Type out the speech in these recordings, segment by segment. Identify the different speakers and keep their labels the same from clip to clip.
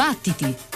Speaker 1: Battiti!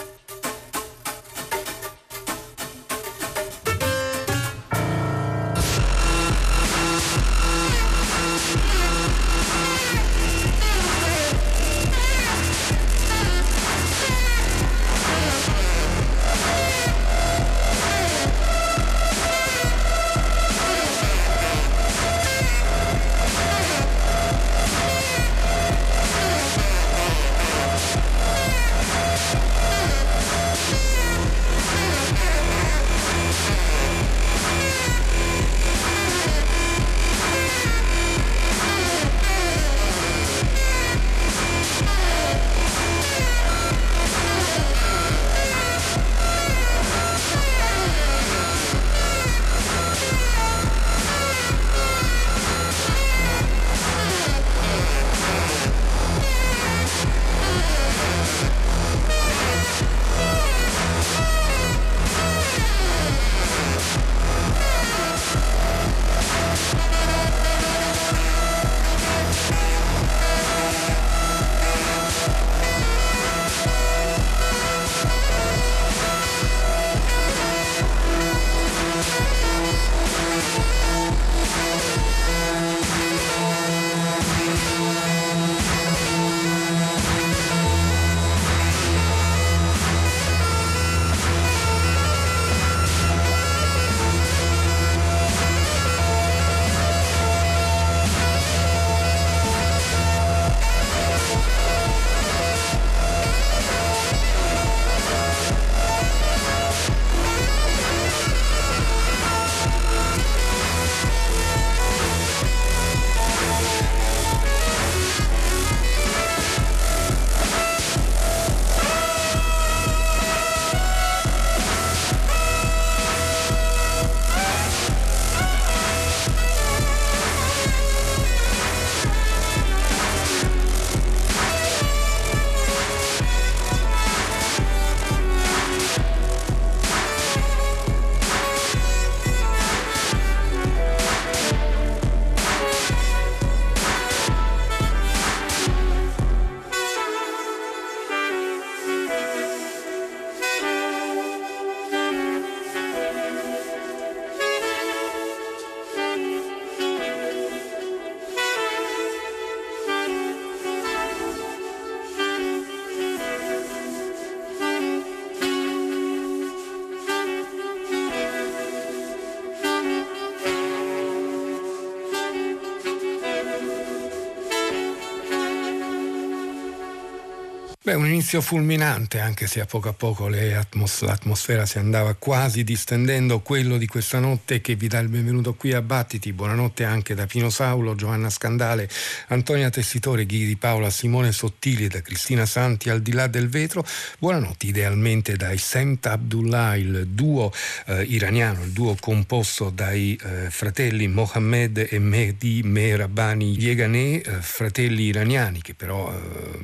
Speaker 2: Beh, un inizio fulminante, anche se a poco a poco atmos- l'atmosfera si andava quasi distendendo, quello di questa notte che vi dà il benvenuto qui a Battiti. Buonanotte anche da Pino Saulo, Giovanna Scandale, Antonia Tessitore, Ghidi di Paola, Simone Sottili, da Cristina Santi al di là del vetro. Buonanotte idealmente dai Semt Abdullah, il duo eh, iraniano, il duo composto dai eh, fratelli Mohammed e Mehdi Mehrabani Yeganeh, eh, fratelli iraniani che però eh,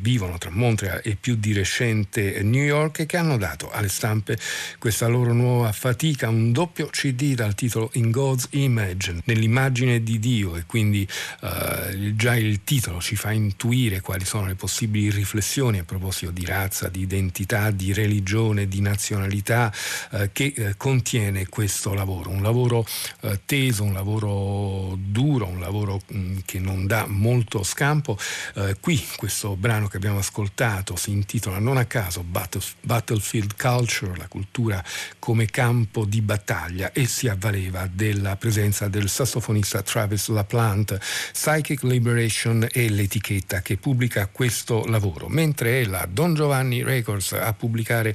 Speaker 2: vivono tra Montreal e più di recente New York che hanno dato alle stampe questa loro nuova fatica, un doppio CD dal titolo In God's Image, nell'immagine di Dio e quindi eh, già il titolo ci fa intuire quali sono le possibili riflessioni a proposito di razza, di identità, di religione, di nazionalità eh, che eh, contiene questo lavoro, un lavoro eh, teso, un lavoro duro, un lavoro mh, mm, che non dà molto scampo. Eh, qui questo brano che abbiamo ascoltato ascoltato si intitola non a caso Battlefield Culture, la cultura come campo di battaglia e si avvaleva della presenza del sassofonista Travis LaPlante, Psychic Liberation è l'etichetta che pubblica questo lavoro, mentre è la Don Giovanni Records a pubblicare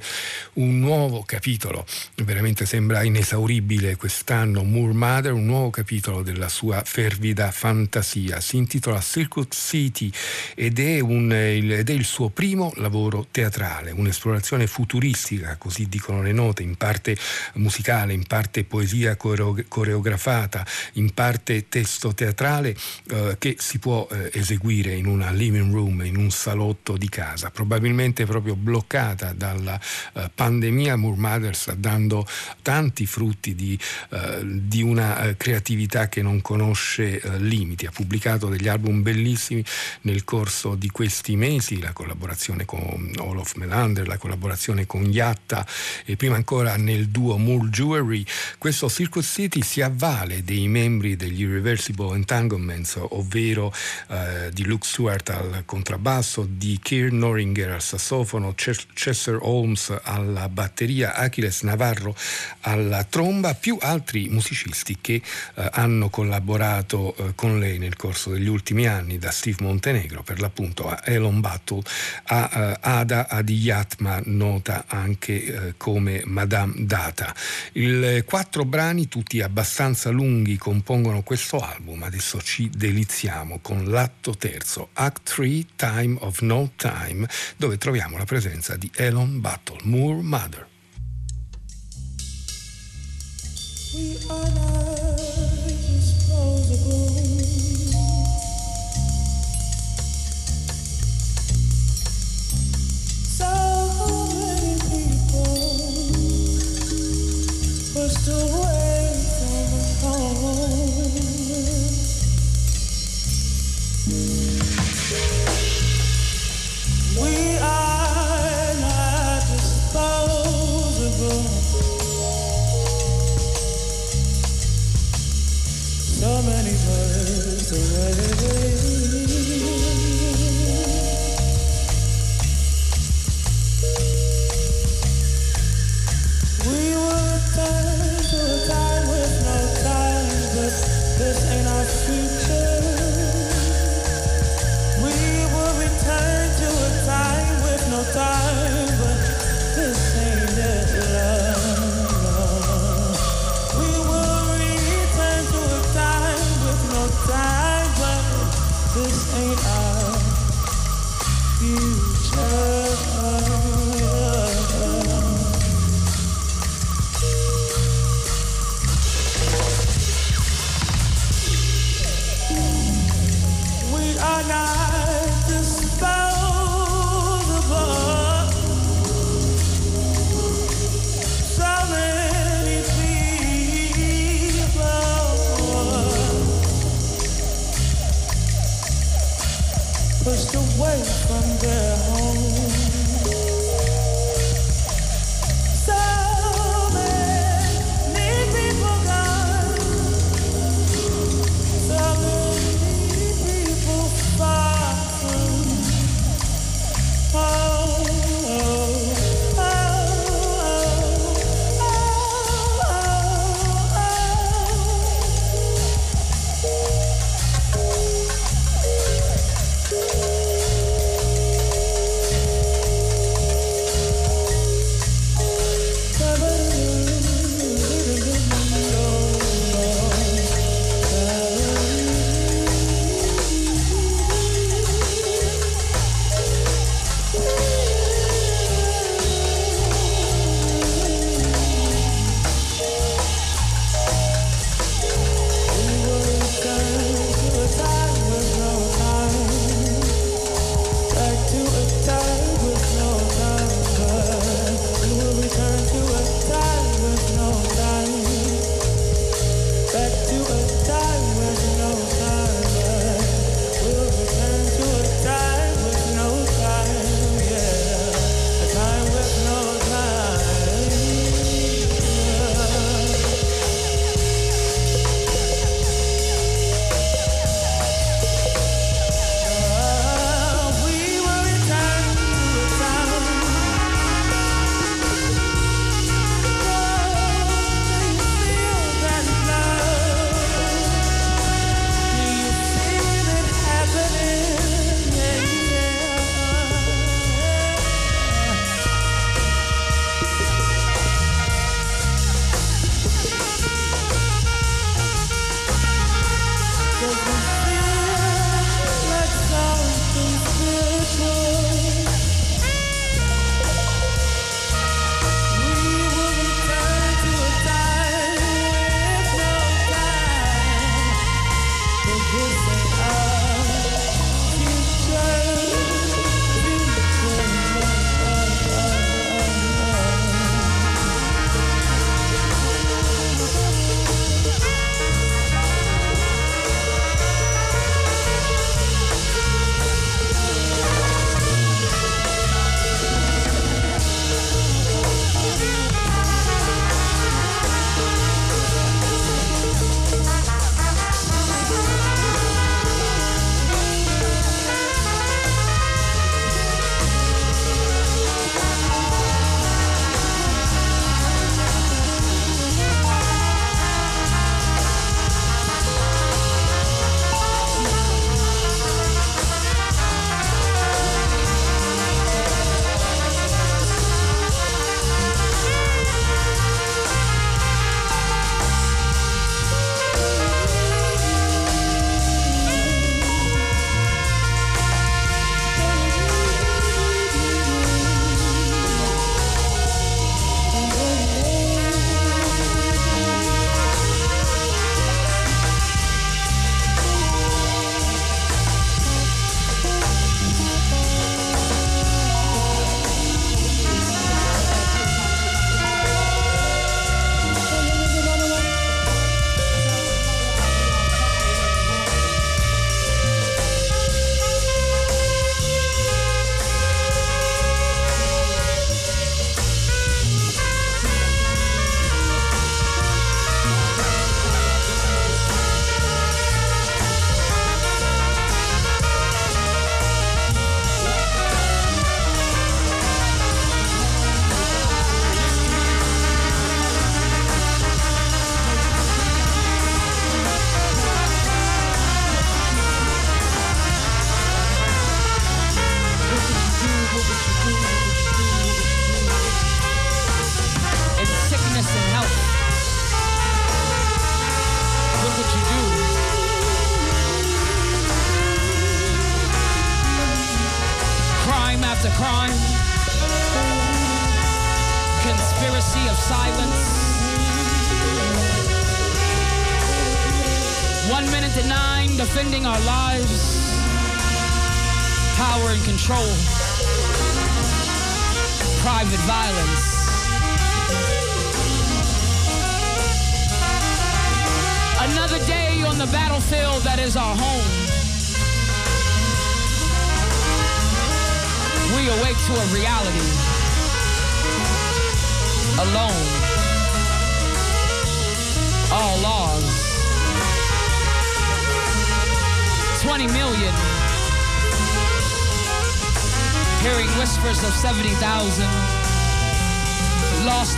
Speaker 2: un nuovo capitolo, veramente sembra inesauribile quest'anno, Moore Mother, un nuovo capitolo della sua fervida fantasia, si intitola Circuit City ed è, un, ed è il suo primo lavoro teatrale, un'esplorazione futuristica, così dicono le note, in parte musicale, in parte poesia coreografata, in parte testo teatrale eh, che si può eh, eseguire in una living room, in un salotto di casa, probabilmente proprio bloccata dalla eh, pandemia. Moore sta dando tanti frutti di, eh, di una eh, creatività che non conosce eh, limiti. Ha pubblicato degli album bellissimi nel corso di questi mesi, la collaborazione collaborazione con Olof Melander, la collaborazione con Yatta e prima ancora nel duo Moore Jewelry. Questo Circus City si avvale dei membri degli Irreversible Entanglements, ovvero eh, di Luke Stewart al contrabbasso, di Keir Noringer al sassofono, Chester Holmes alla batteria, Achilles Navarro alla tromba, più altri musicisti che eh, hanno collaborato eh, con lei nel corso degli ultimi anni, da Steve Montenegro per l'appunto a Elon Battle, a uh, Ada Adiyatma, nota anche uh, come Madame Data. I quattro brani, tutti abbastanza lunghi, compongono questo album. Adesso ci deliziamo con l'atto terzo, Act 3, Time of No Time, dove troviamo la presenza di Elon Battle, Moore Mother. We are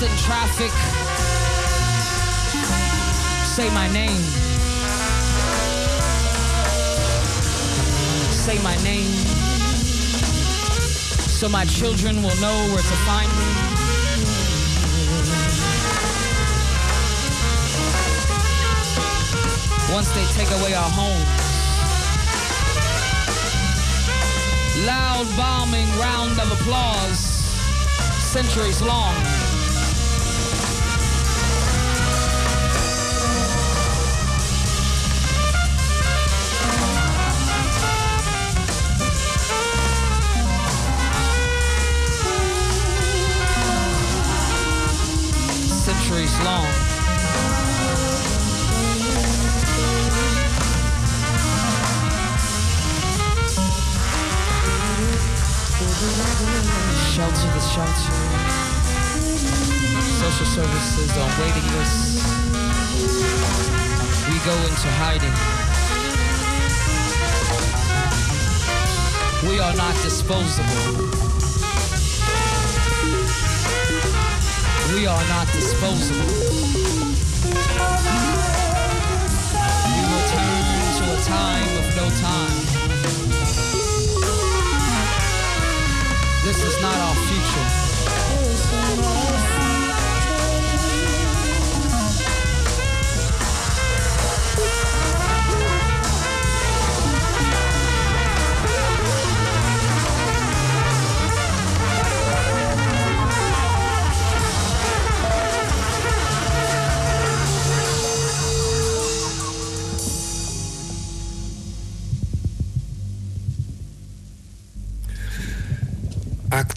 Speaker 1: in traffic. Say my name. Say my name so my children will know where to find me. Once they take away our homes, loud bombing round of applause, centuries long. Social services on waiting lists. We go into hiding. We are not disposable. we are not disposable. We will turn to a time of no time. This is not our future.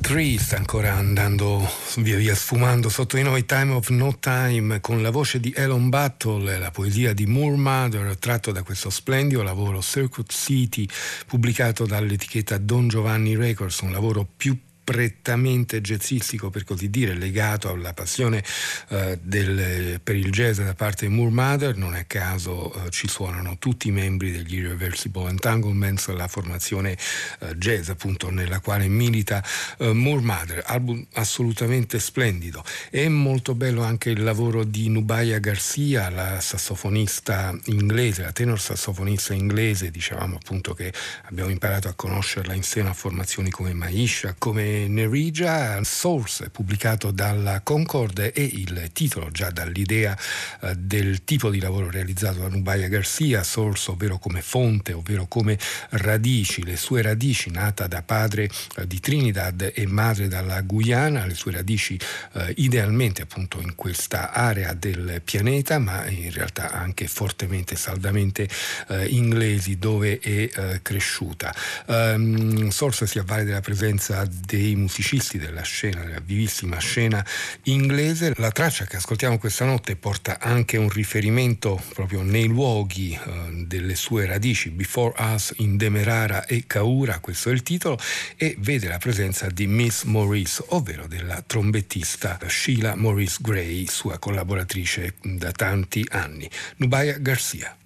Speaker 2: Tree sta ancora andando via via sfumando sotto di noi Time of No Time con la voce di Elon Battle, la poesia di Moore Mother tratto da questo splendido lavoro Circuit City pubblicato dall'etichetta Don Giovanni Records, un lavoro più prettamente jazzistico per così dire, legato alla passione eh, del, per il jazz da parte di Moore Mother, non a caso eh, ci suonano tutti i membri degli Irreversible Entanglements, la formazione eh, jazz appunto nella quale milita eh, Moore Mother, album assolutamente splendido. È molto bello anche il lavoro di Nubaya Garcia, la sassofonista inglese, la tenor sassofonista inglese, dicevamo appunto che abbiamo imparato a conoscerla insieme a formazioni come Maisha, come Nerigia, Source, pubblicato dalla Concord e il titolo già dall'idea eh, del tipo di lavoro realizzato da Nubaya Garcia, Source ovvero come fonte, ovvero come radici, le sue radici nata da padre eh, di Trinidad e madre dalla Guyana, le sue radici eh, idealmente appunto in questa area del pianeta, ma in realtà anche fortemente, saldamente eh, inglesi dove è cresciuta. Um, Source si avvale della presenza dei dei musicisti della scena, della vivissima scena inglese. La traccia che ascoltiamo questa notte porta anche un riferimento proprio nei luoghi eh, delle sue radici, Before Us in Demerara e Kaura, questo è il titolo, e vede la presenza di Miss Maurice, ovvero della trombettista Sheila Maurice Gray, sua collaboratrice da tanti anni. Nubaya Garcia.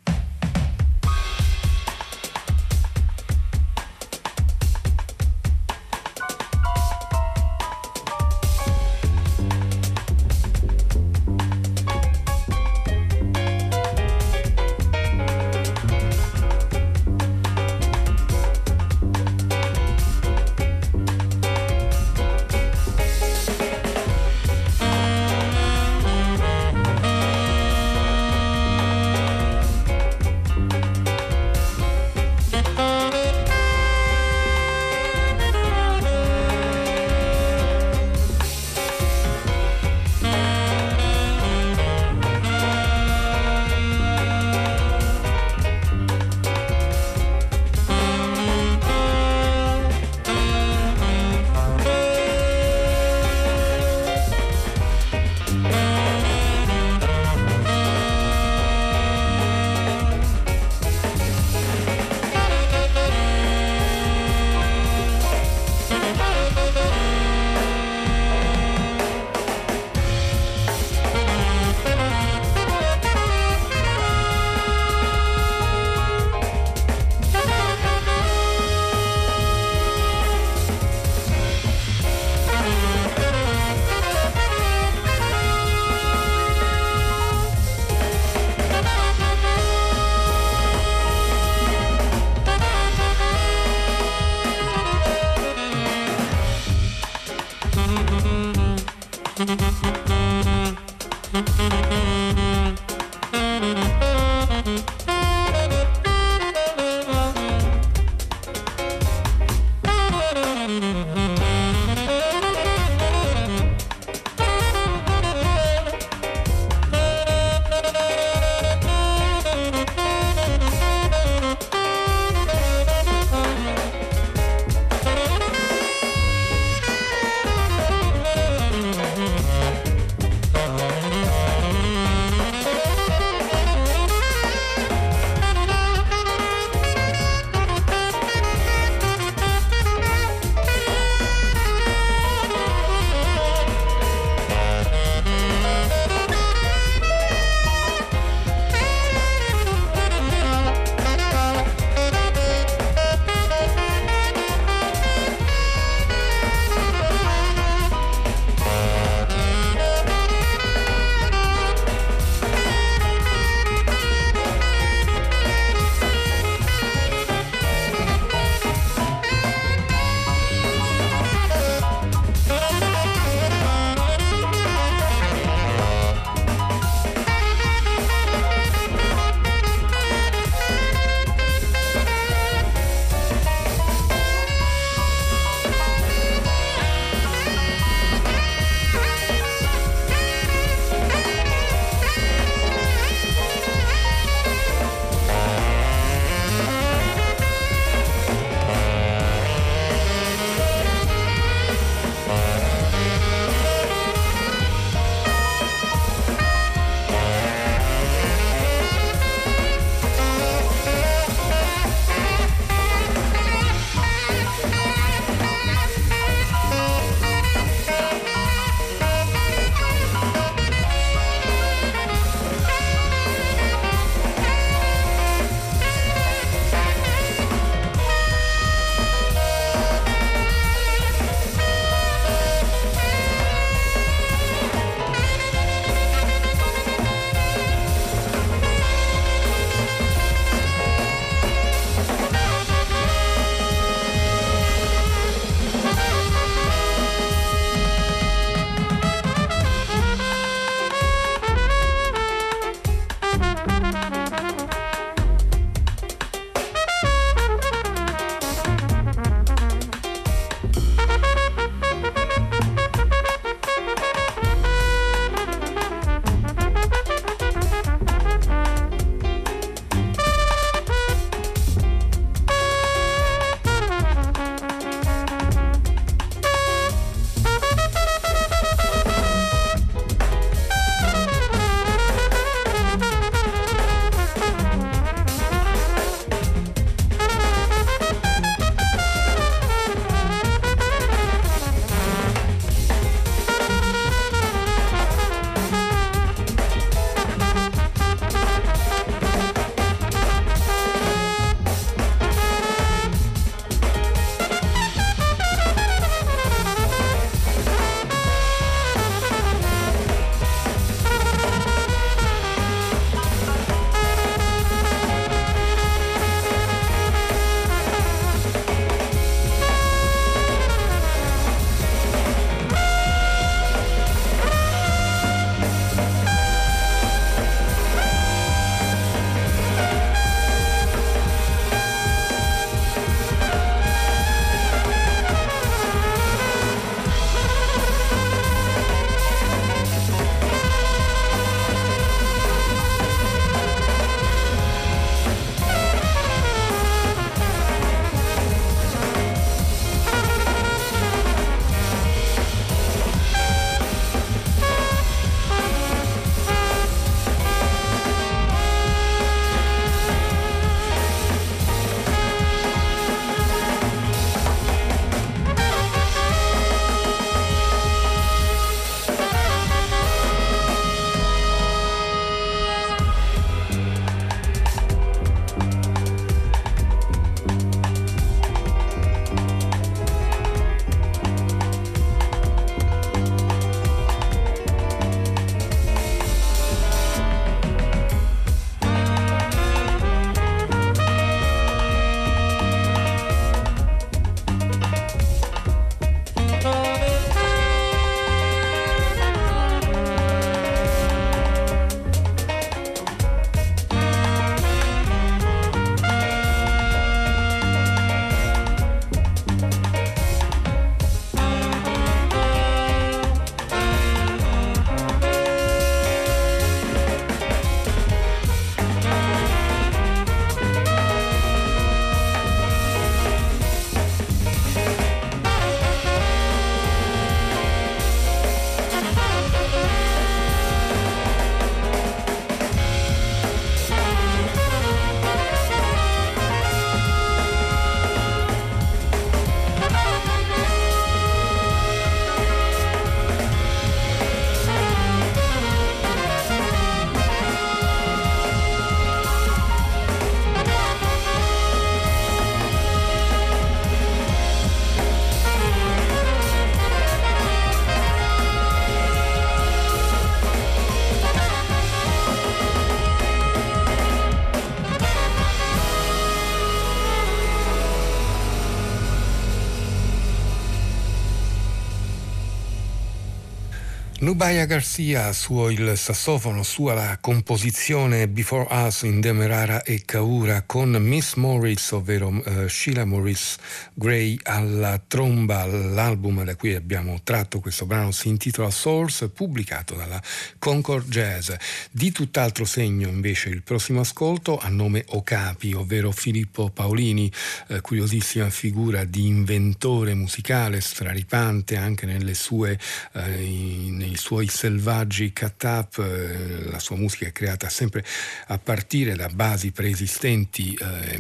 Speaker 2: Nubaya Garcia, suo il sassofono, sua la composizione Before Us in Demerara e Kaura con Miss Morris, ovvero uh, Sheila Morris Gray alla tromba. L'album da cui abbiamo tratto questo brano si intitola Source, pubblicato dalla Concord Jazz. Di tutt'altro segno invece il prossimo ascolto a nome Ocapi, ovvero Filippo Paolini, eh, curiosissima figura di inventore musicale, straripante anche sue... Eh, i suoi selvaggi cut-up, eh, la sua musica è creata sempre a partire da basi preesistenti, eh,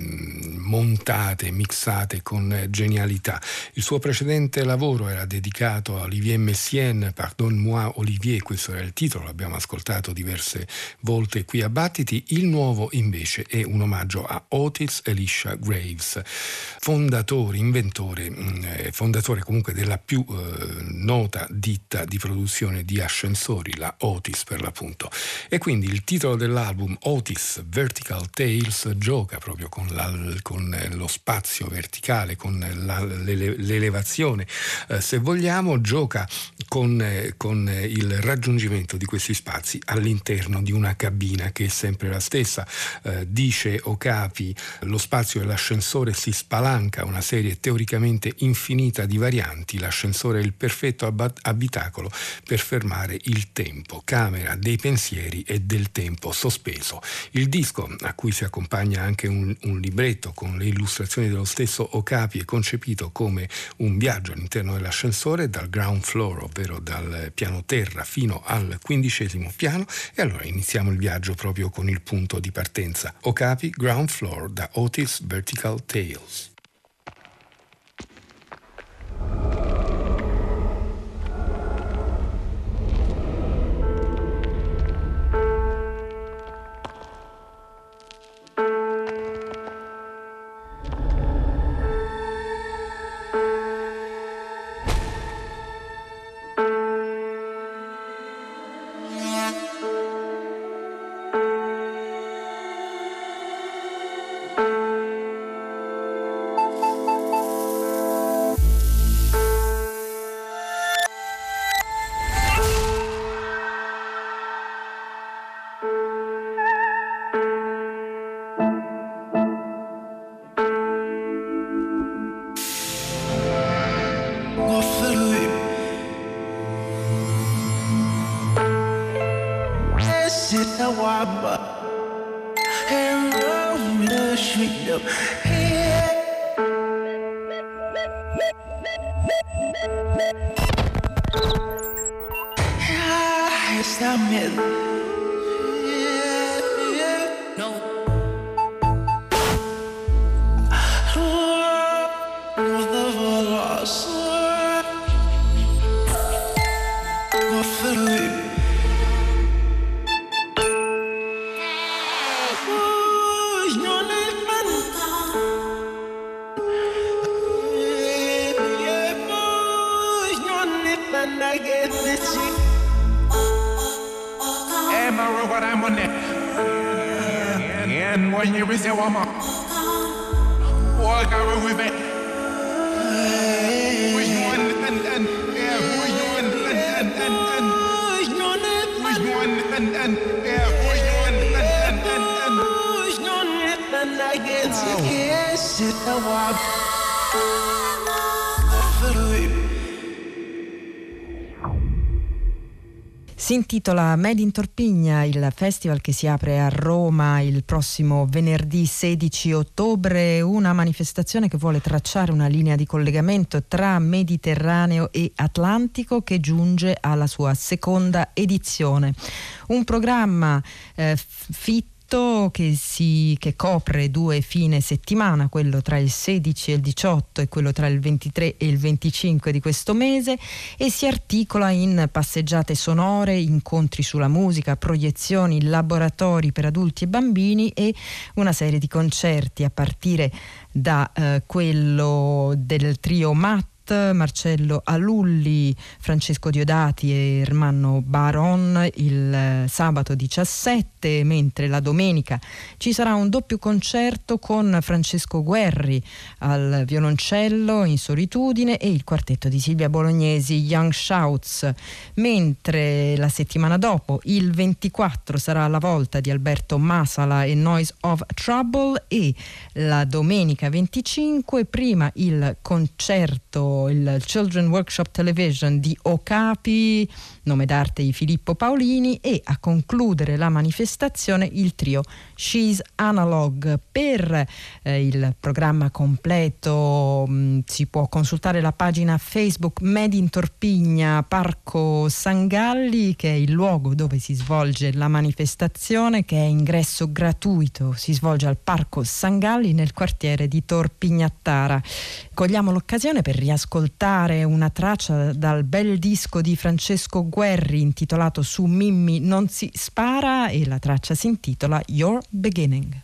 Speaker 2: montate, mixate con genialità. Il suo precedente lavoro era dedicato a Olivier Messiaen, Pardon-moi Olivier, questo era il titolo, l'abbiamo ascoltato diverse volte qui a Battiti. Il nuovo invece è un omaggio a Otis Elisha Graves, fondatore, inventore, mm, eh, fondatore comunque della più eh, nota ditta di produzione di ascensori, la Otis per l'appunto. E quindi il titolo dell'album Otis Vertical Tales gioca proprio con, la, con lo spazio verticale, con la, l'elevazione, eh, se vogliamo, gioca con, eh, con il raggiungimento di questi spazi all'interno di una cabina che è sempre la stessa. Eh, dice Okapi, lo spazio dell'ascensore si spalanca, una serie teoricamente infinita di varianti, l'ascensore è il perfetto abitacolo per fermare il tempo, camera dei pensieri e del tempo sospeso. Il disco, a cui si accompagna anche un, un libretto con le illustrazioni dello stesso Okapi, è concepito come un viaggio all'interno dell'ascensore dal ground floor, ovvero dal piano terra, fino al quindicesimo piano e allora iniziamo il viaggio proprio con il punto di partenza. Okapi Ground Floor da Otis Vertical Tales.
Speaker 3: Si intitola Made in Torpigna, il festival che si apre a Roma il prossimo venerdì 16 ottobre, una manifestazione che vuole tracciare una linea di collegamento tra Mediterraneo e Atlantico che giunge alla sua seconda edizione. Un programma eh, fitto progetto che, si, che copre due fine settimana, quello tra il 16 e il 18 e quello tra il 23 e il 25 di questo mese e si articola in passeggiate sonore, incontri sulla musica, proiezioni, laboratori per adulti e bambini e una serie di concerti a partire da eh, quello del trio Matt Marcello Alulli, Francesco Diodati e Ermanno Baron il eh, sabato 17, mentre la domenica ci sarà un doppio concerto con Francesco Guerri al violoncello in solitudine e il quartetto di Silvia Bolognesi Young Shouts, mentre la settimana dopo, il 24, sarà la volta di Alberto Masala e Noise of Trouble e la domenica 25 prima il concerto, il Children Workshop Television di Ocapi, nome d'arte di Filippo Paolini e a concludere la manifestazione il trio She's Analog. Per eh, il programma completo mh, mm, si può consultare la pagina Facebook Made in Torpigna Parco San Galli che è il luogo dove si svolge la manifestazione che è ingresso gratuito, si svolge al Parco San Galli nel quartiere di Torpignattara. Cogliamo l'occasione per riascoltare una traccia dal bel disco di Francesco Guerri intitolato Su Mimmi non si spara e la traccia si intitola Your Beginning.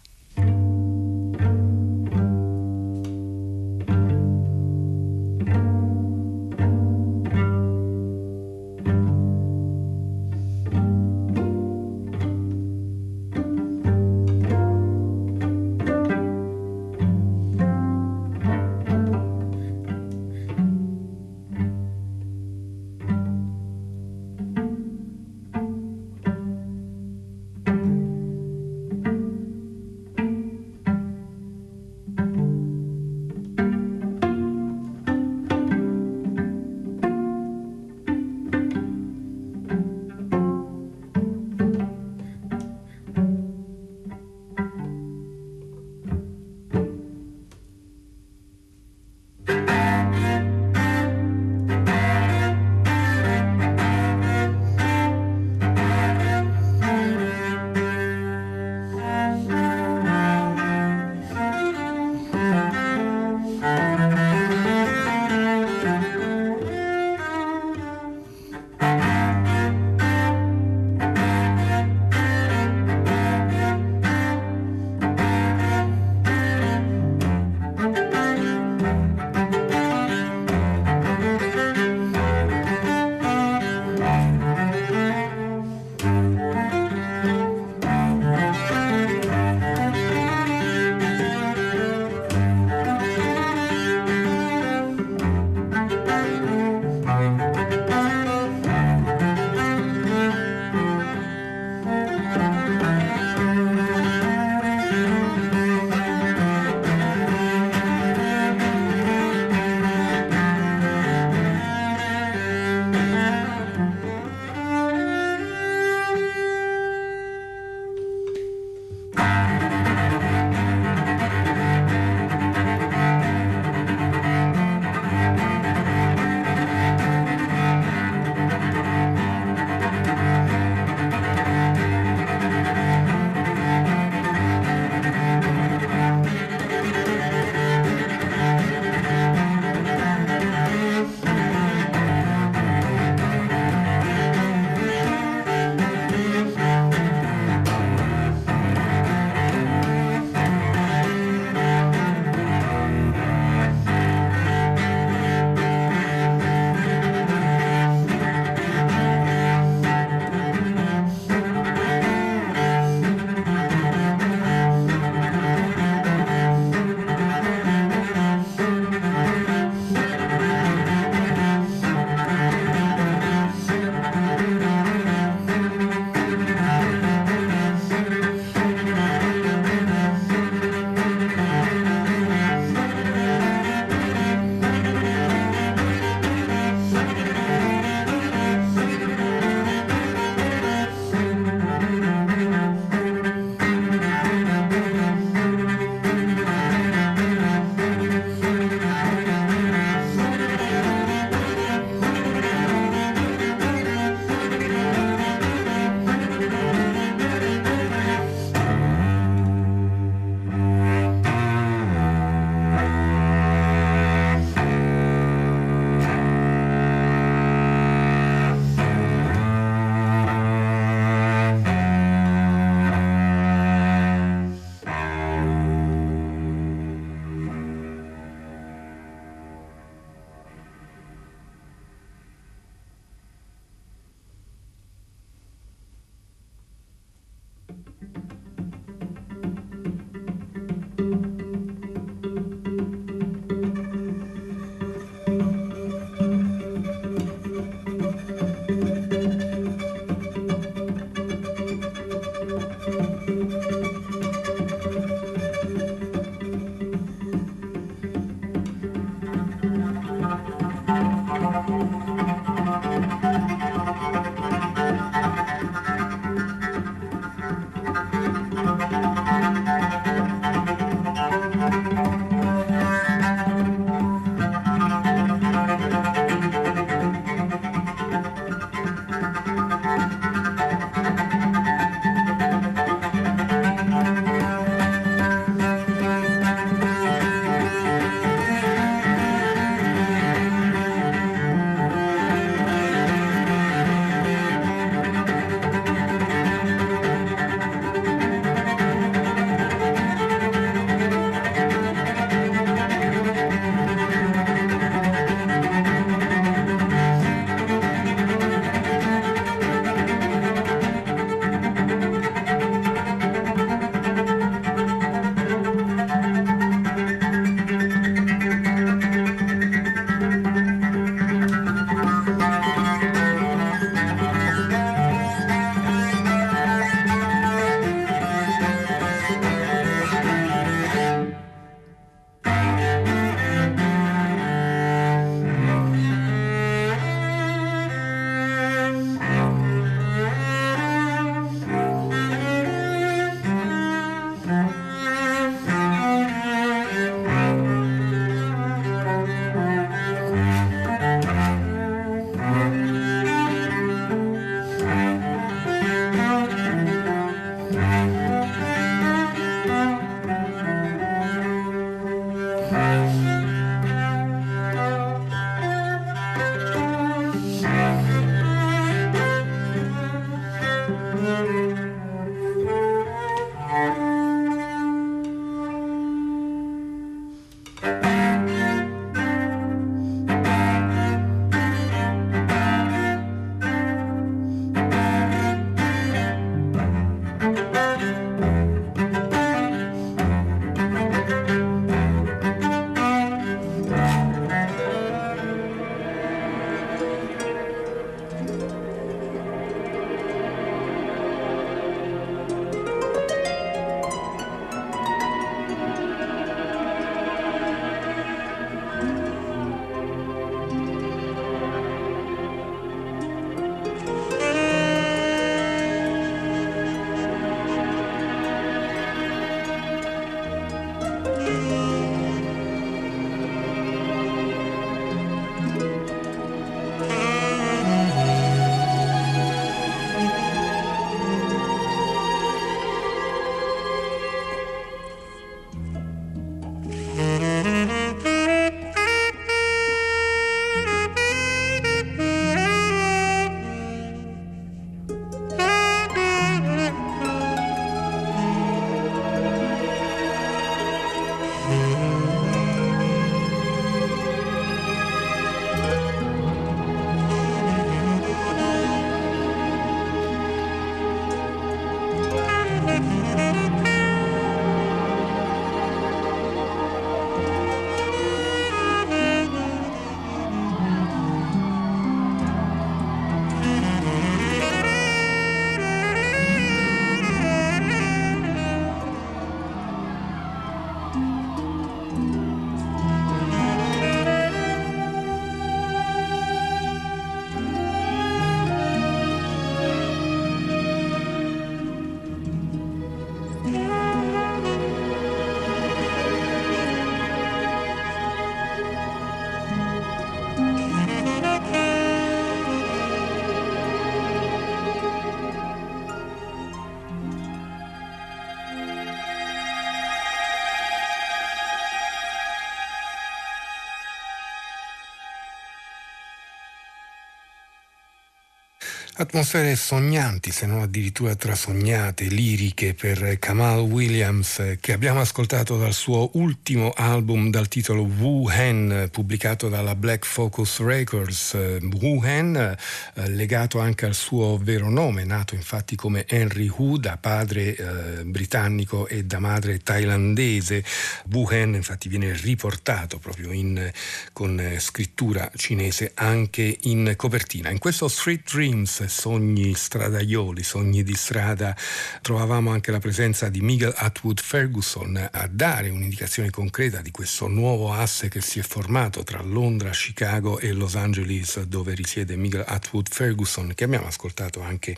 Speaker 2: Atmosfere sognanti, se non addirittura trasognate, liriche per Kamal Williams che abbiamo ascoltato dal suo ultimo album dal titolo Wu Hen pubblicato dalla Black Focus Records. Wu Hen eh, legato anche al suo vero nome, nato infatti come Henry Hu da padre eh, britannico e da madre thailandese. Wu Hen infatti viene riportato proprio in, con scrittura cinese anche in copertina. In questo Street Dreams sogni stradaioli, sogni di strada, trovavamo anche la presenza di Miguel Atwood Ferguson a dare un'indicazione concreta di questo nuovo asse che si è formato tra Londra, Chicago e Los Angeles dove risiede Miguel Atwood Ferguson che abbiamo ascoltato anche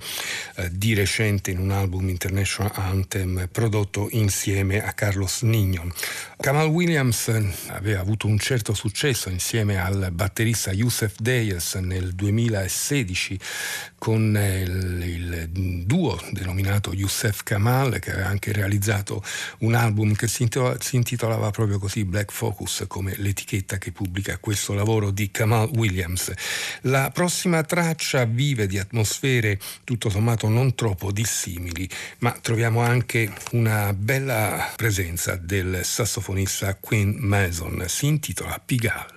Speaker 2: eh, di recente in un album International Anthem prodotto insieme a Carlos Nignon. Kamal Williams aveva avuto un certo successo insieme al batterista Youssef Deyes nel 2016 con il, il, duo denominato Youssef Kamal che aveva anche realizzato un album che si, intitola, si intitolava proprio così Black Focus come l'etichetta che pubblica questo lavoro di Kamal Williams. La prossima traccia vive di atmosfere tutto sommato non troppo dissimili ma troviamo anche una bella presenza del sassofonista Quinn Mason si intitola Pigalle.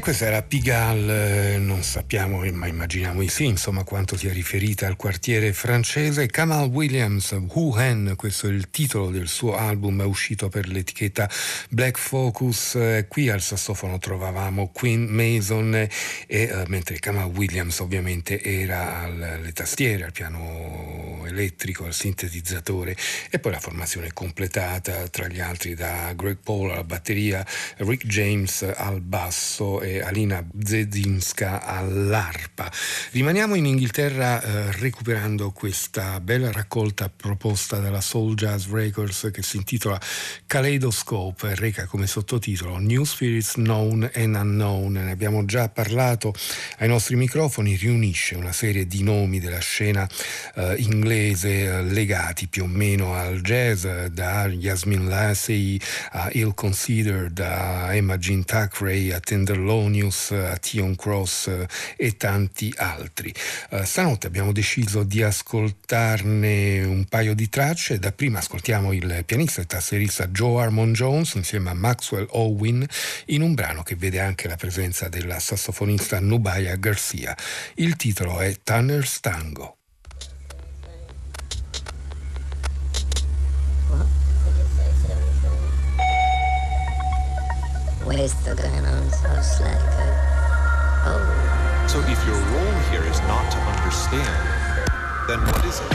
Speaker 2: E questa era Pigalle, eh, non sappiamo, ma immaginiamo di sì, insomma, quanto sia riferita al quartiere francese. Kamal Williams, Who Hen, questo è il titolo del suo album, è uscito per l'etichetta Black Focus. Eh, qui al sassofono trovavamo Queen Mason, e, eh, mentre Kamal Williams ovviamente era alle tastiere, al piano elettrico, al sintetizzatore e poi la formazione completata tra gli altri da Greg Paul alla batteria, Rick James al basso e Alina Zedinska all'arpa. Rimaniamo in Inghilterra eh, recuperando questa bella raccolta proposta dalla Soul Jazz Records che si intitola Kaleidoscope e reca come sottotitolo New Spirits Known and Unknown. Ne abbiamo già parlato ai nostri microfoni, riunisce una serie di nomi della scena eh, inglese eh, legati più o meno al jazz, da Yasmin Lassey a Ill Considered, da Emma Jean Thackeray a Tenderloin Polonius, a Tion Cross eh, e tanti altri. Stanotte abbiamo deciso di ascoltarne un paio di tracce. Dapprima ascoltiamo il pianista e tasserista Joe Armon Jones insieme a Maxwell Owen in un brano che vede anche la presenza della sassofonista Nubaya Garcia. Il titolo è Tanner's Tango. So
Speaker 4: if your role here is not to understand, then what is it?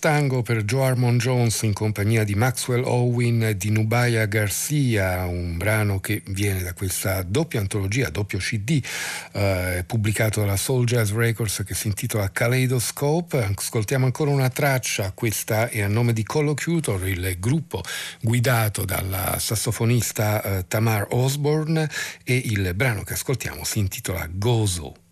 Speaker 2: Tango per Joe Armon Jones in compagnia di Maxwell Owen e di Nubaya Garcia, un brano che viene da questa doppia antologia, doppio CD, eh, pubblicato dalla Soul Jazz Records che si intitola Kaleidoscope. Ascoltiamo ancora una traccia, questa è a nome di Collocutor, il gruppo guidato dalla sassofonista eh, Tamar Osborne e il brano che ascoltiamo si intitola Gozo.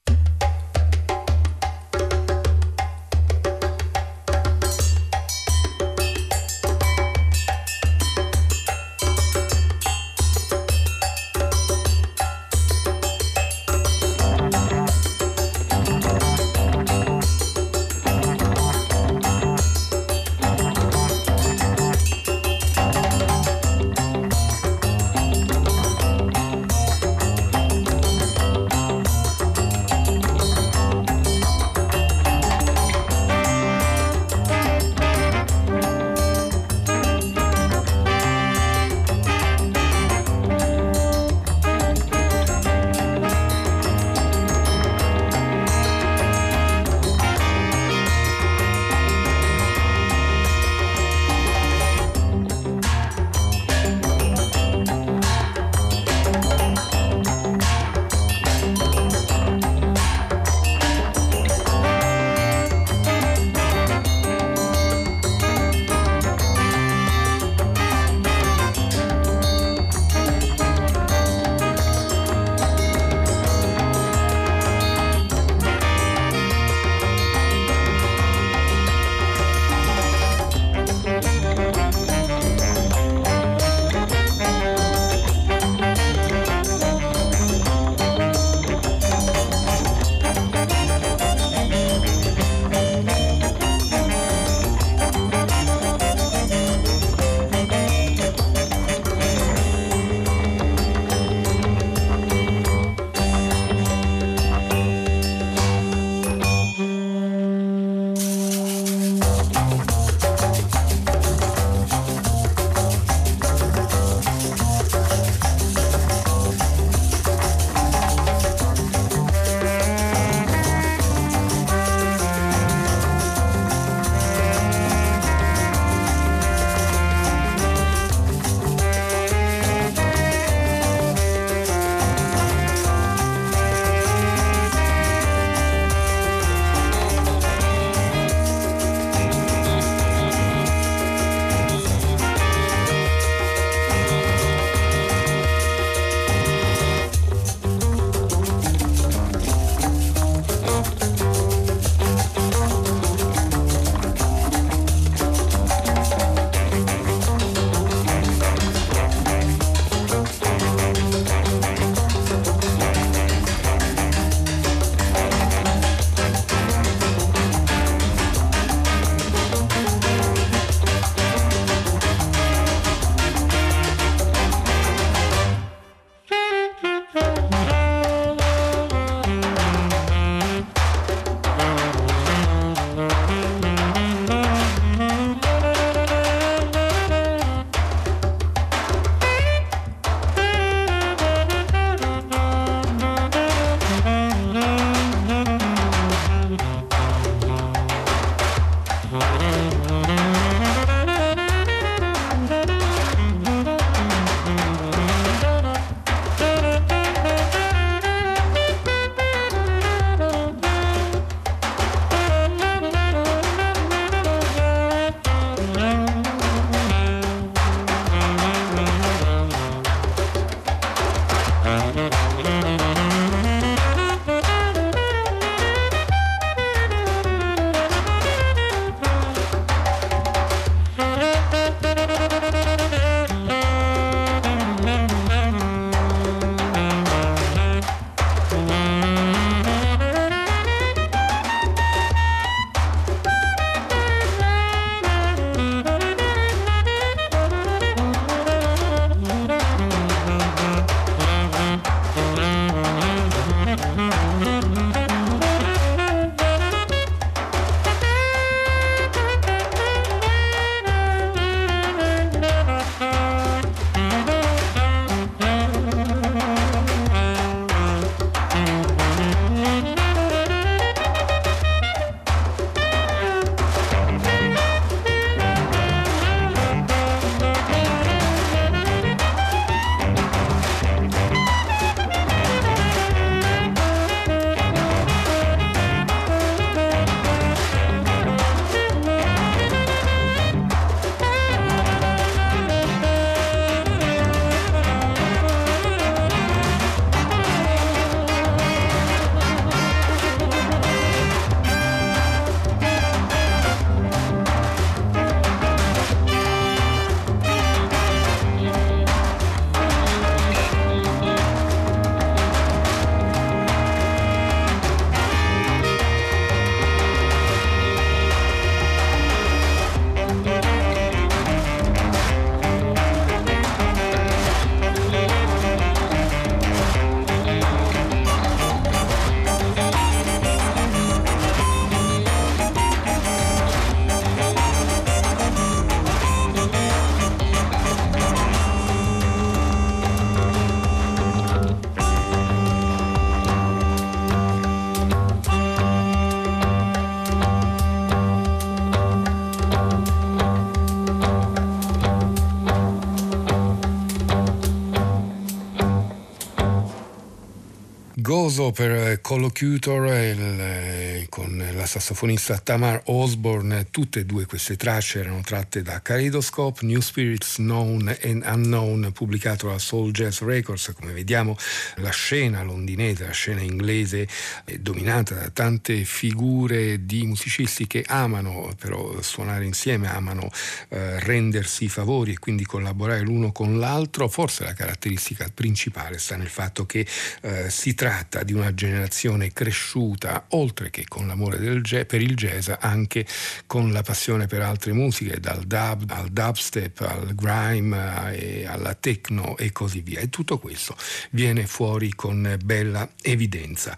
Speaker 2: Gozo per Collocutor il, eh, con la sassofonista Tamar Osborne, tutte e due queste tracce erano tratte da Kaleidoscope, New Spirits Known and Unknown, pubblicato da Soul Jazz Records. Come vediamo la scena londinese, la scena inglese è dominata da tante figure di musicisti che amano però suonare insieme, amano eh, rendersi favori e quindi collaborare l'uno con l'altro. Forse la caratteristica principale sta nel fatto che eh, si tratta di una generazione cresciuta, oltre che con l'amore jazz, per il jazz, anche con la passione per altre musiche, dal dub al dubstep, al grime e alla techno e così via. E tutto questo viene fuori con bella evidenza.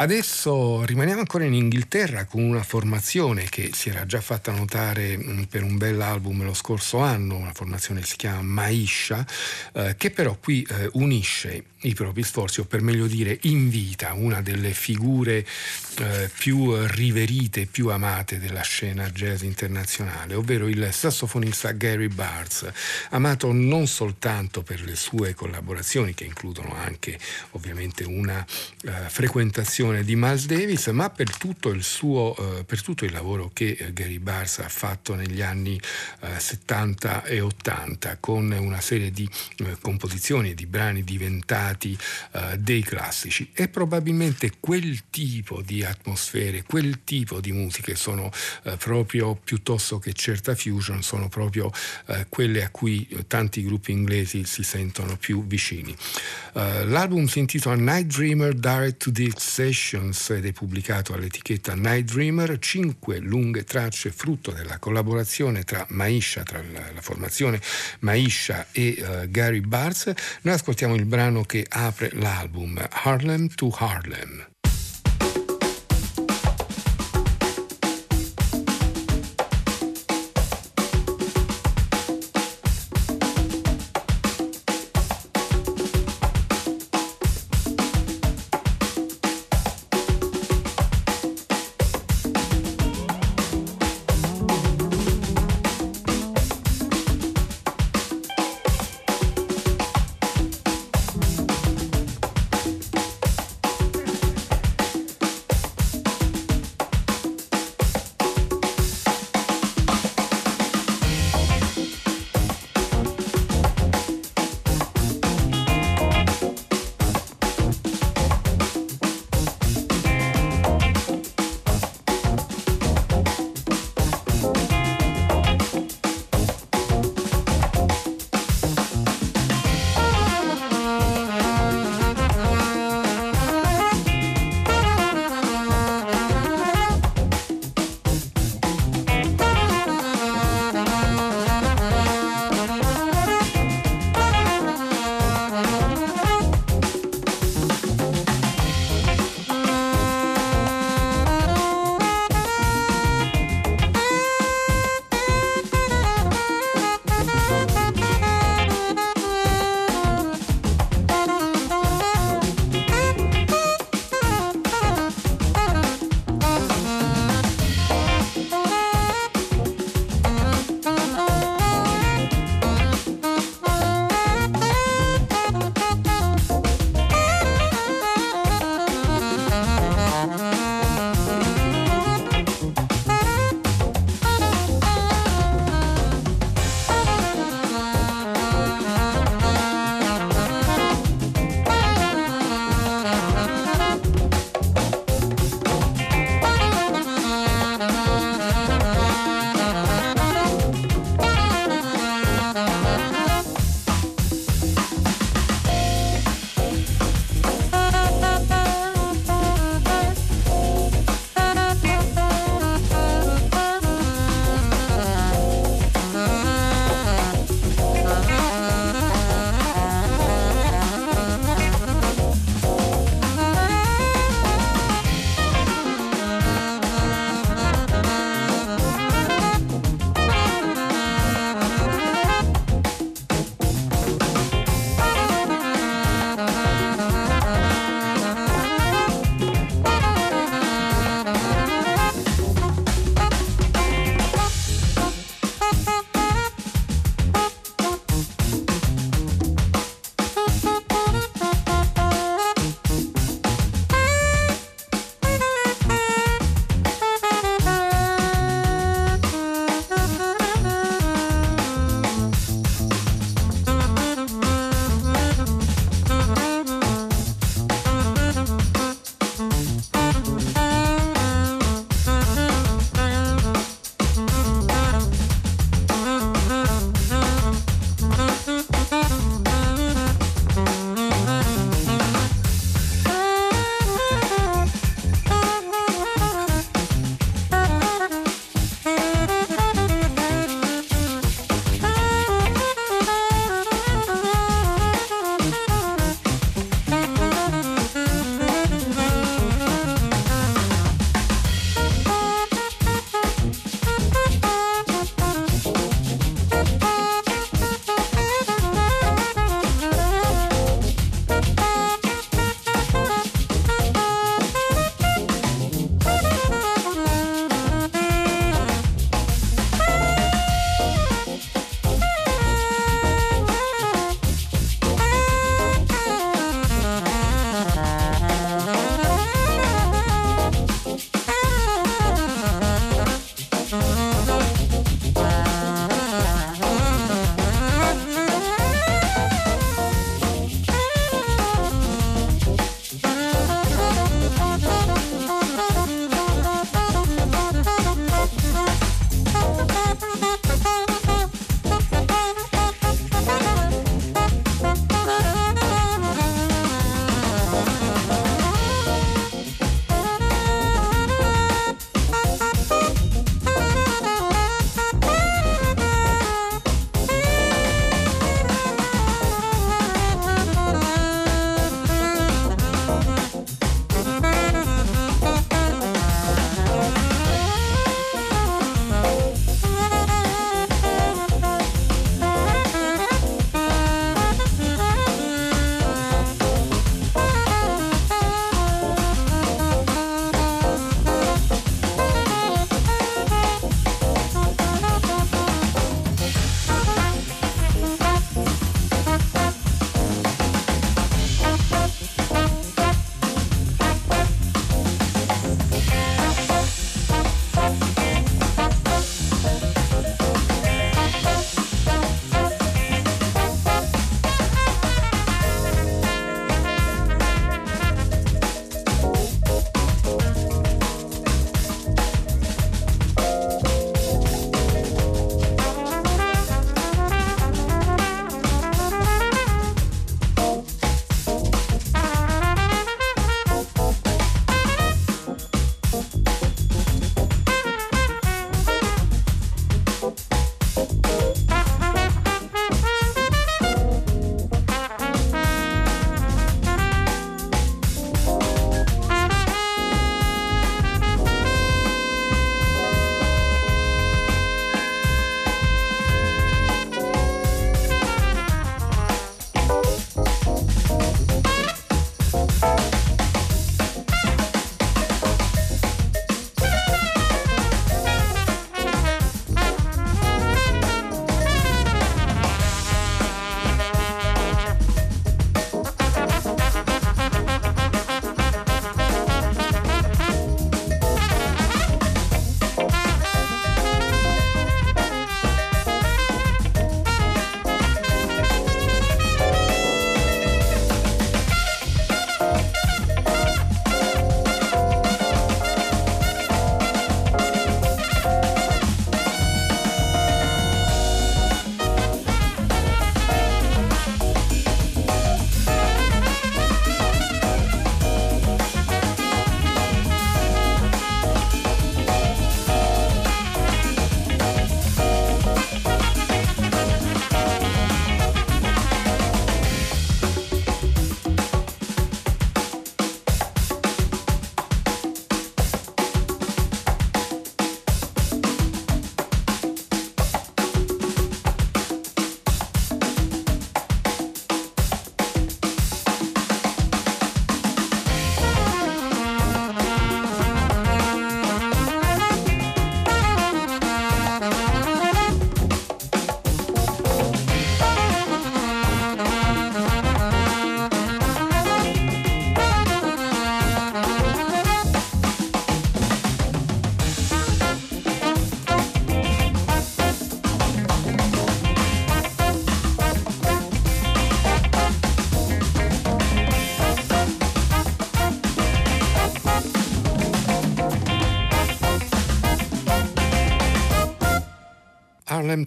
Speaker 2: Adesso rimaniamo ancora in Inghilterra con una formazione che si era già fatta notare mm, per un bell'album lo scorso anno, una formazione che si chiama Maisha, eh, che però qui eh, unisce i propri sforzi, o per meglio dire invita una delle figure eh, più riverite, più amate della scena jazz internazionale, ovvero il sassofonista Gary Barnes, amato non soltanto per le sue collaborazioni, che includono anche ovviamente una eh, frequentazione di Miles Davis, ma per tutto il, suo, eh, per tutto il lavoro che eh, Gary Barnes ha fatto negli anni 70 eh, e 80 con una serie di eh, composizioni e di brani diventati uh, dei classici e probabilmente quel tipo di atmosfere, quel tipo di musiche sono uh, proprio piuttosto che certa fusion, sono proprio quelle a cui tanti gruppi inglesi si sentono più vicini. l'album si intitola Night Dreamer Direct to the Sessions ed è pubblicato all'etichetta Night Dreamer, cinque lunghe tracce frutto della collaborazione tra Maisha, tra la, la formazione Maisha e Gary Barnes. Noi ascoltiamo il brano che apre l'album Harlem to Harlem.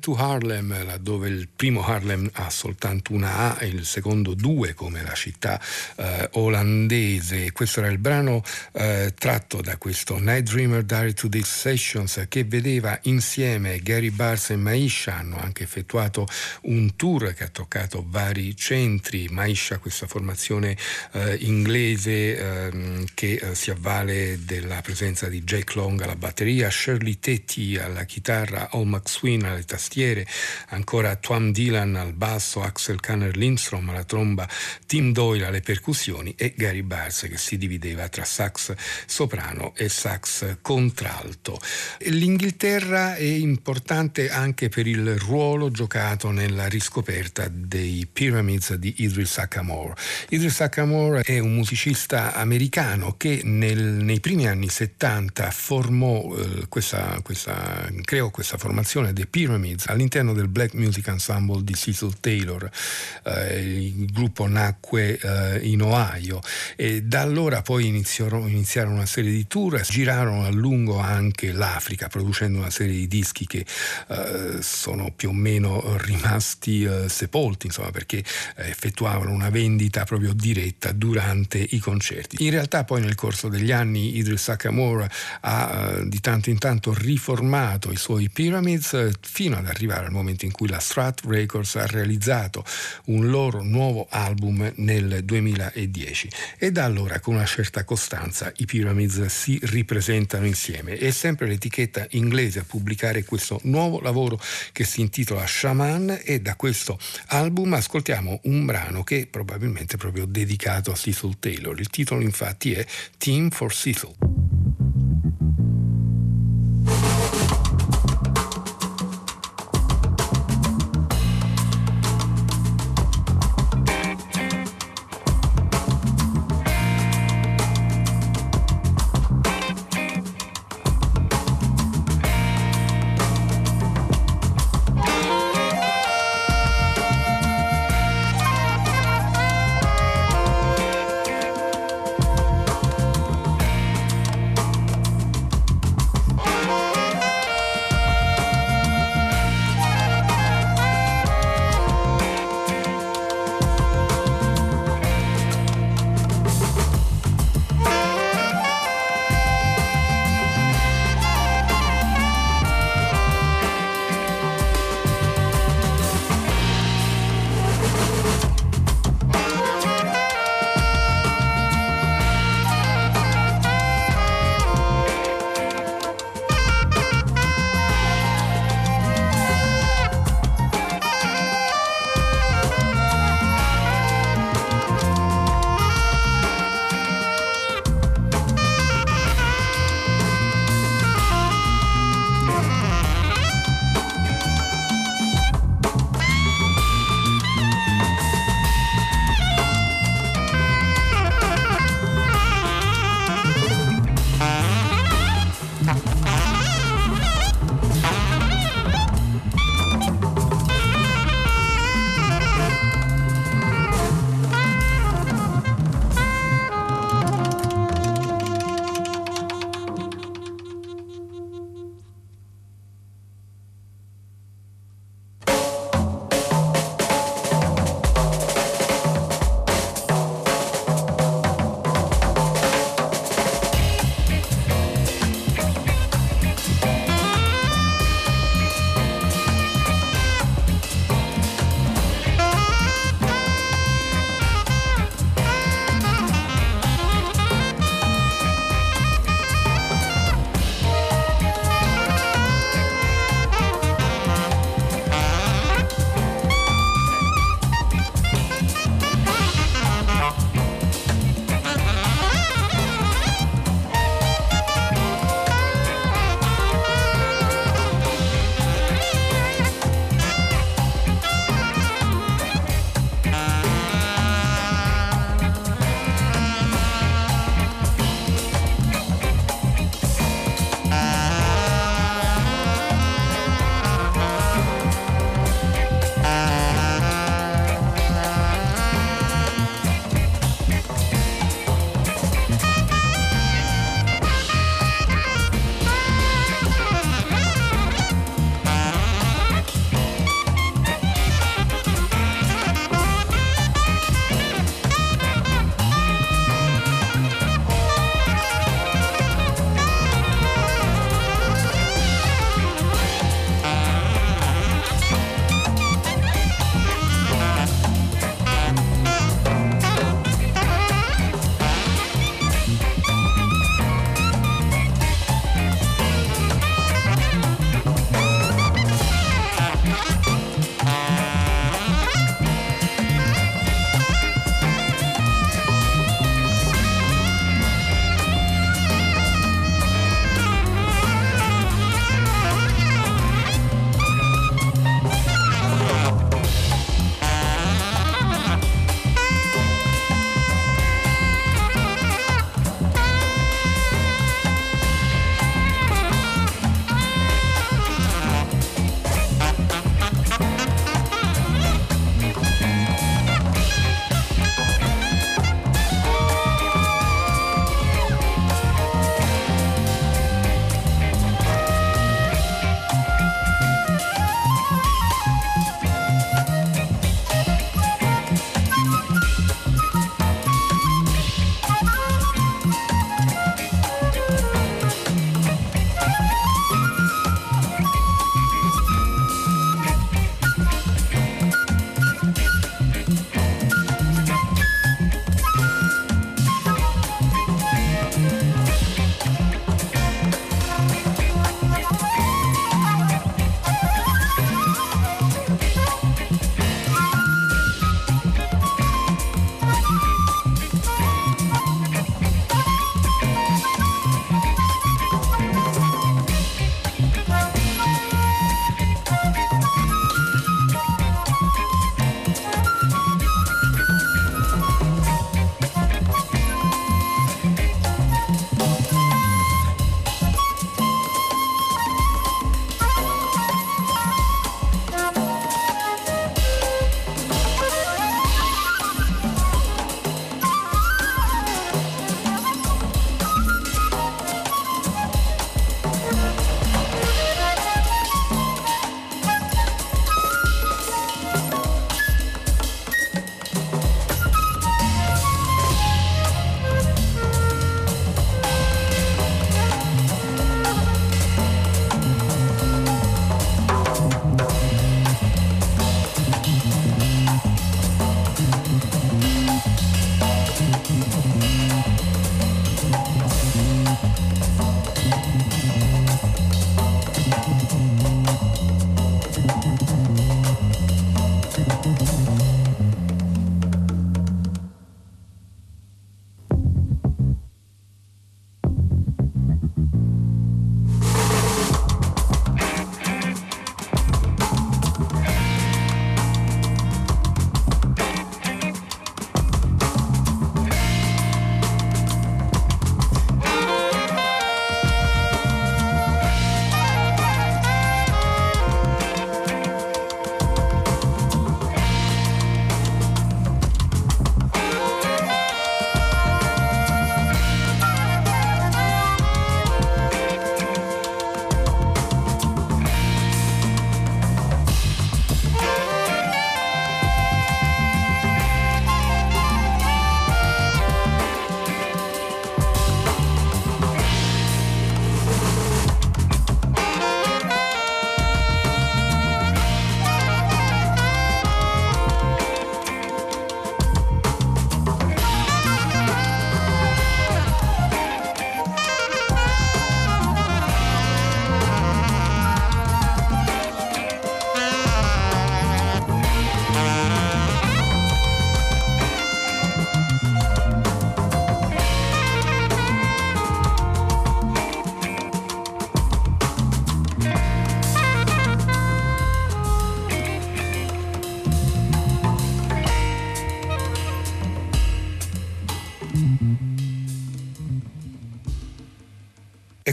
Speaker 2: To Harlem, laddove il primo Harlem ha soltanto una A e il secondo due come la città eh, olandese. Questo era il brano eh, tratto da questo Night Dreamer Diary to These Sessions che vedeva insieme Gary Bars e Maisha, hanno anche effettuato un tour che ha toccato vari centri. Maisha, questa formazione eh, inglese ehm, che eh, si avvale della presenza di Jake Long alla batteria, Shirley Tetti alla chitarra, Al McSween alle tastiere, ancora Twam Dylan al basso, Axel Kanner Lindstrom alla tromba, Tim Doyle alle percussioni e Gary Bars che si divideva tra sax soprano e sax contralto. L'Inghilterra è importante anche per il ruolo giocato nella riscoperta dei Pyramids di Idris Akamor. Idris Akamor è un musicista americano che nel, nei primi anni 70 formò eh, questa, questa, creò questa formazione dei Pyramids all'interno del Black Music Ensemble di Cecil Taylor. Eh, il gruppo nacque eh, in Ohio e da allora poi iniziarono, iniziarono una serie di tour, girarono a lungo anche l'Africa producendo una serie di dischi che eh, sono più o meno rimasti eh, sepolti, insomma, perché eh, effettuavano una vendita proprio diretta durante i concerti. In realtà poi nel corso degli anni Idris Akamor ha eh, di tanto in tanto riformato i suoi Pyramids eh, fino ad arrivare al momento in cui la Strat Records ha realizzato un loro nuovo album nel 2010 e da allora con una certa costanza i Pyramids si ripresentano insieme. È sempre l'etichetta inglese a pubblicare questo nuovo lavoro che si intitola Shaman e da questo album ascoltiamo un brano che è probabilmente proprio dedicato a Cecil Taylor. Il titolo infatti è Team for Cecil.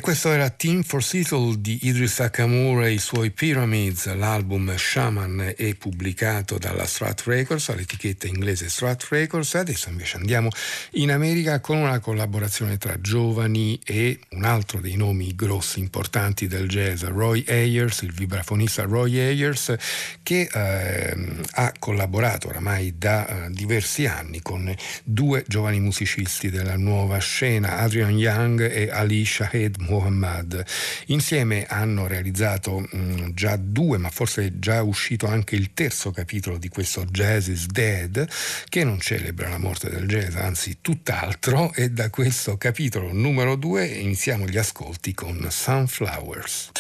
Speaker 2: Questo era Team for Seattle di Idris Akamura e i suoi Pyramids. L'album Shaman è pubblicato dalla Strat Records, all'etichetta inglese Strat Records. Adesso invece andiamo in America con una collaborazione tra giovani e un altro dei nomi grossi importanti del jazz, Roy Ayers, il vibrafonista Roy Ayers, che eh, ha collaborato oramai da eh, diversi anni con due giovani musicisti della nuova scena, Adrian Young e Ali Shahed Muhammad. Insieme hanno realizzato mh, mm, già due, ma forse è già uscito anche il terzo capitolo di questo Jazz is Dead, che non celebra la morte del jazz, anzi tutt'altro, e da questo capitolo numero due iniziamo gli ascolti con Sunflowers.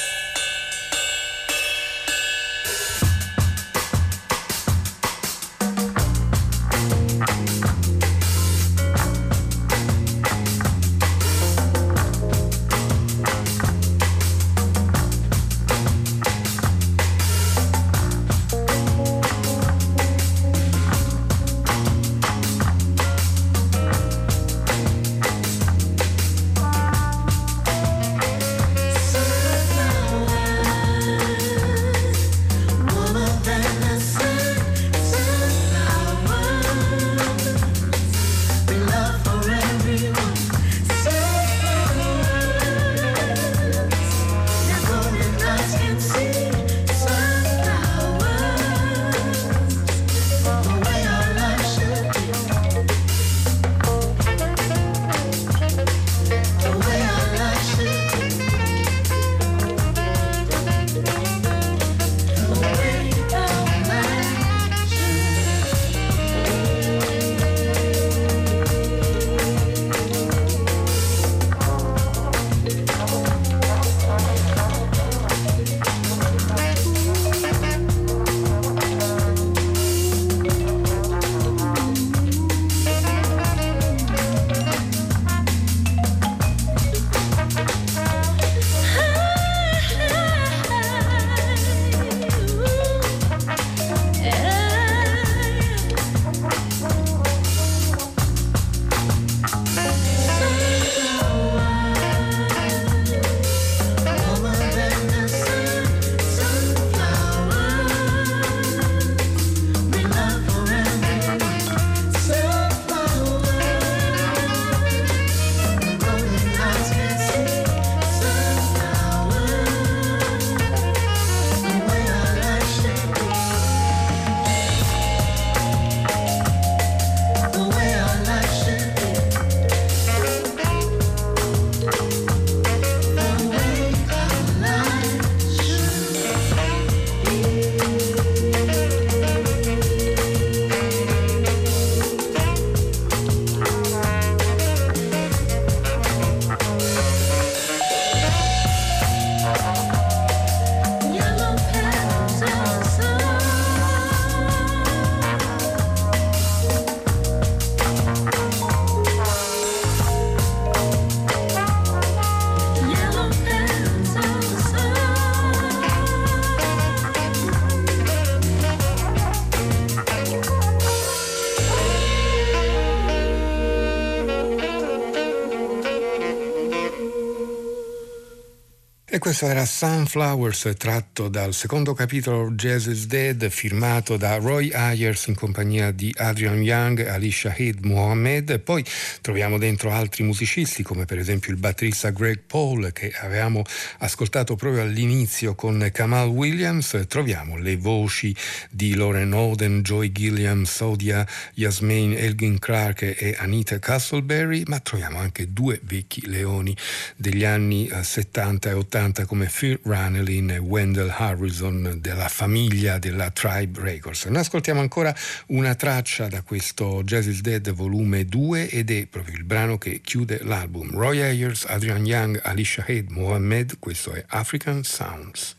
Speaker 2: Questo era Sunflowers tratto dal secondo capitolo Jazz is Dead firmato da Roy Ayers in compagnia di Adrian Young, Ali Shahid Mohammed. Poi troviamo dentro altri musicisti come per esempio il batterista Greg Paul che avevamo ascoltato proprio all'inizio con Kamal Williams. Troviamo le voci di Lauren Oden, Joy Gilliam, Sodia Yasmin, Elgin Clark e Anita Castleberry, ma troviamo anche due vecchi leoni degli anni 70 eh, e 80 cantata come Phil Ranelin e Wendell Harrison della famiglia della Tribe Records. Noi ascoltiamo ancora una traccia da questo Jazz is Dead volume 2 ed è proprio il brano che chiude l'album. Roy Ayers, Adrian Young, Alicia Head, Mohammed, questo è African Sounds.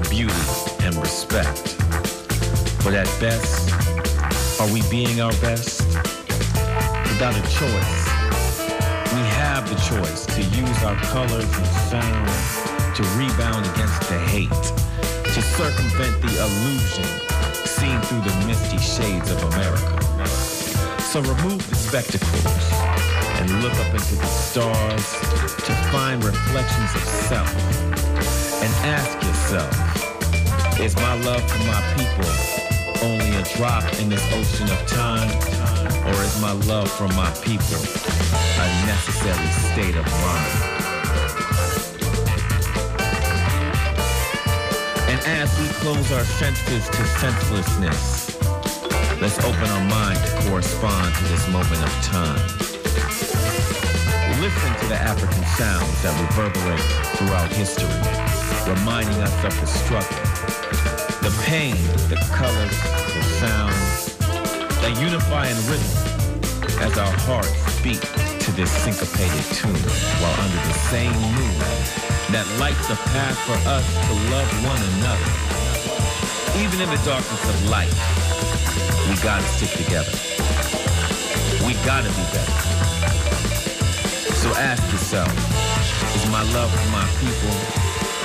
Speaker 5: Beauty and respect. But at best, are we being our best? Without a choice, we have the choice to use our colors and sound to rebound against the hate, to circumvent the illusion seen through the misty shades of America. So remove the spectacles and look up into the stars to find reflections of self. And ask yourself, is my love for my people only a drop in this ocean of time? Or is my love for my people a necessary state of mind? And as we close our senses to senselessness, let's open our mind to correspond to this moment of time listen to the African sounds that reverberate throughout history, reminding us of the struggle, the pain, the colors, the sounds that unify in rhythm as our hearts beat to this syncopated tune while under the same moon that lights a path for us to love one another. Even in the darkness of life, we gotta stick together. We gotta be better. So ask yourself, is my love for my people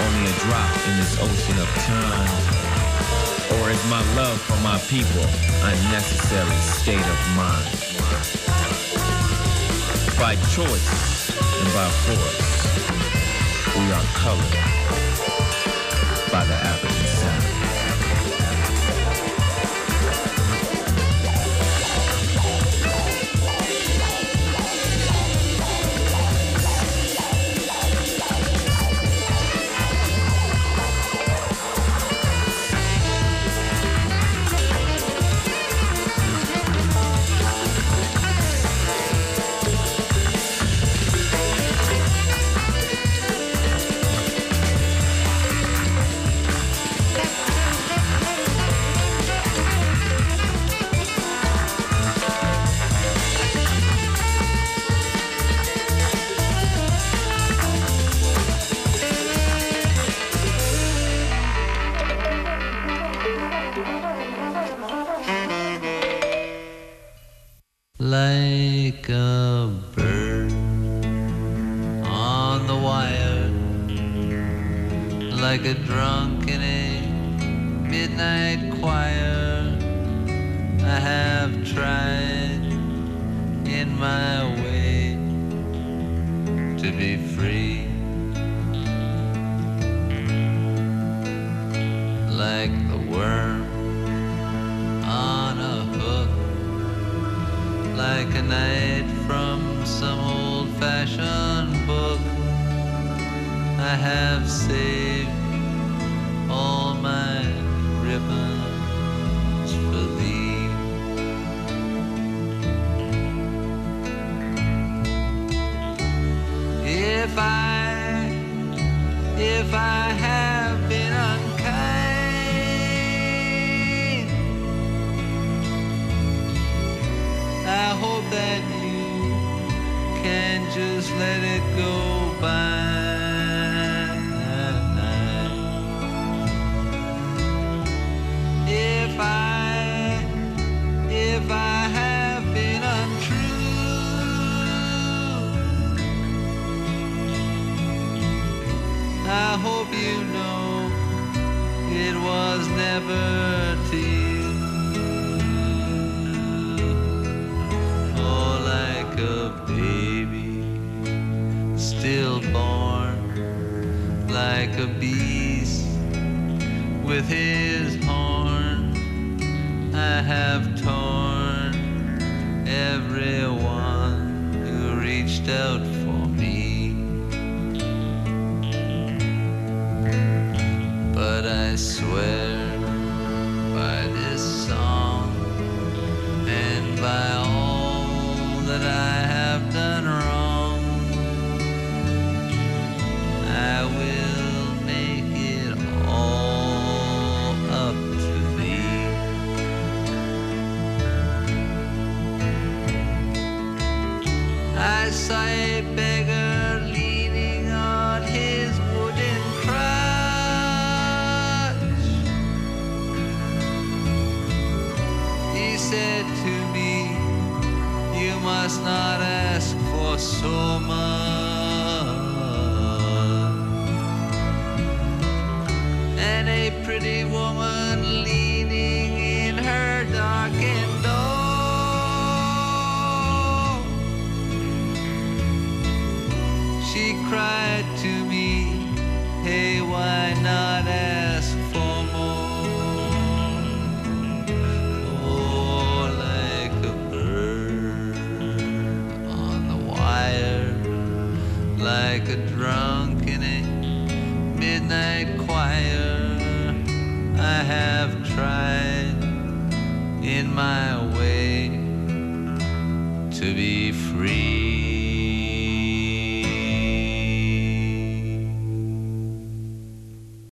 Speaker 5: only a drop in this ocean of time? Or is my love for my people a necessary state of mind? By choice and by force, we are colored by the African sound.
Speaker 6: I have saved all my ribbons.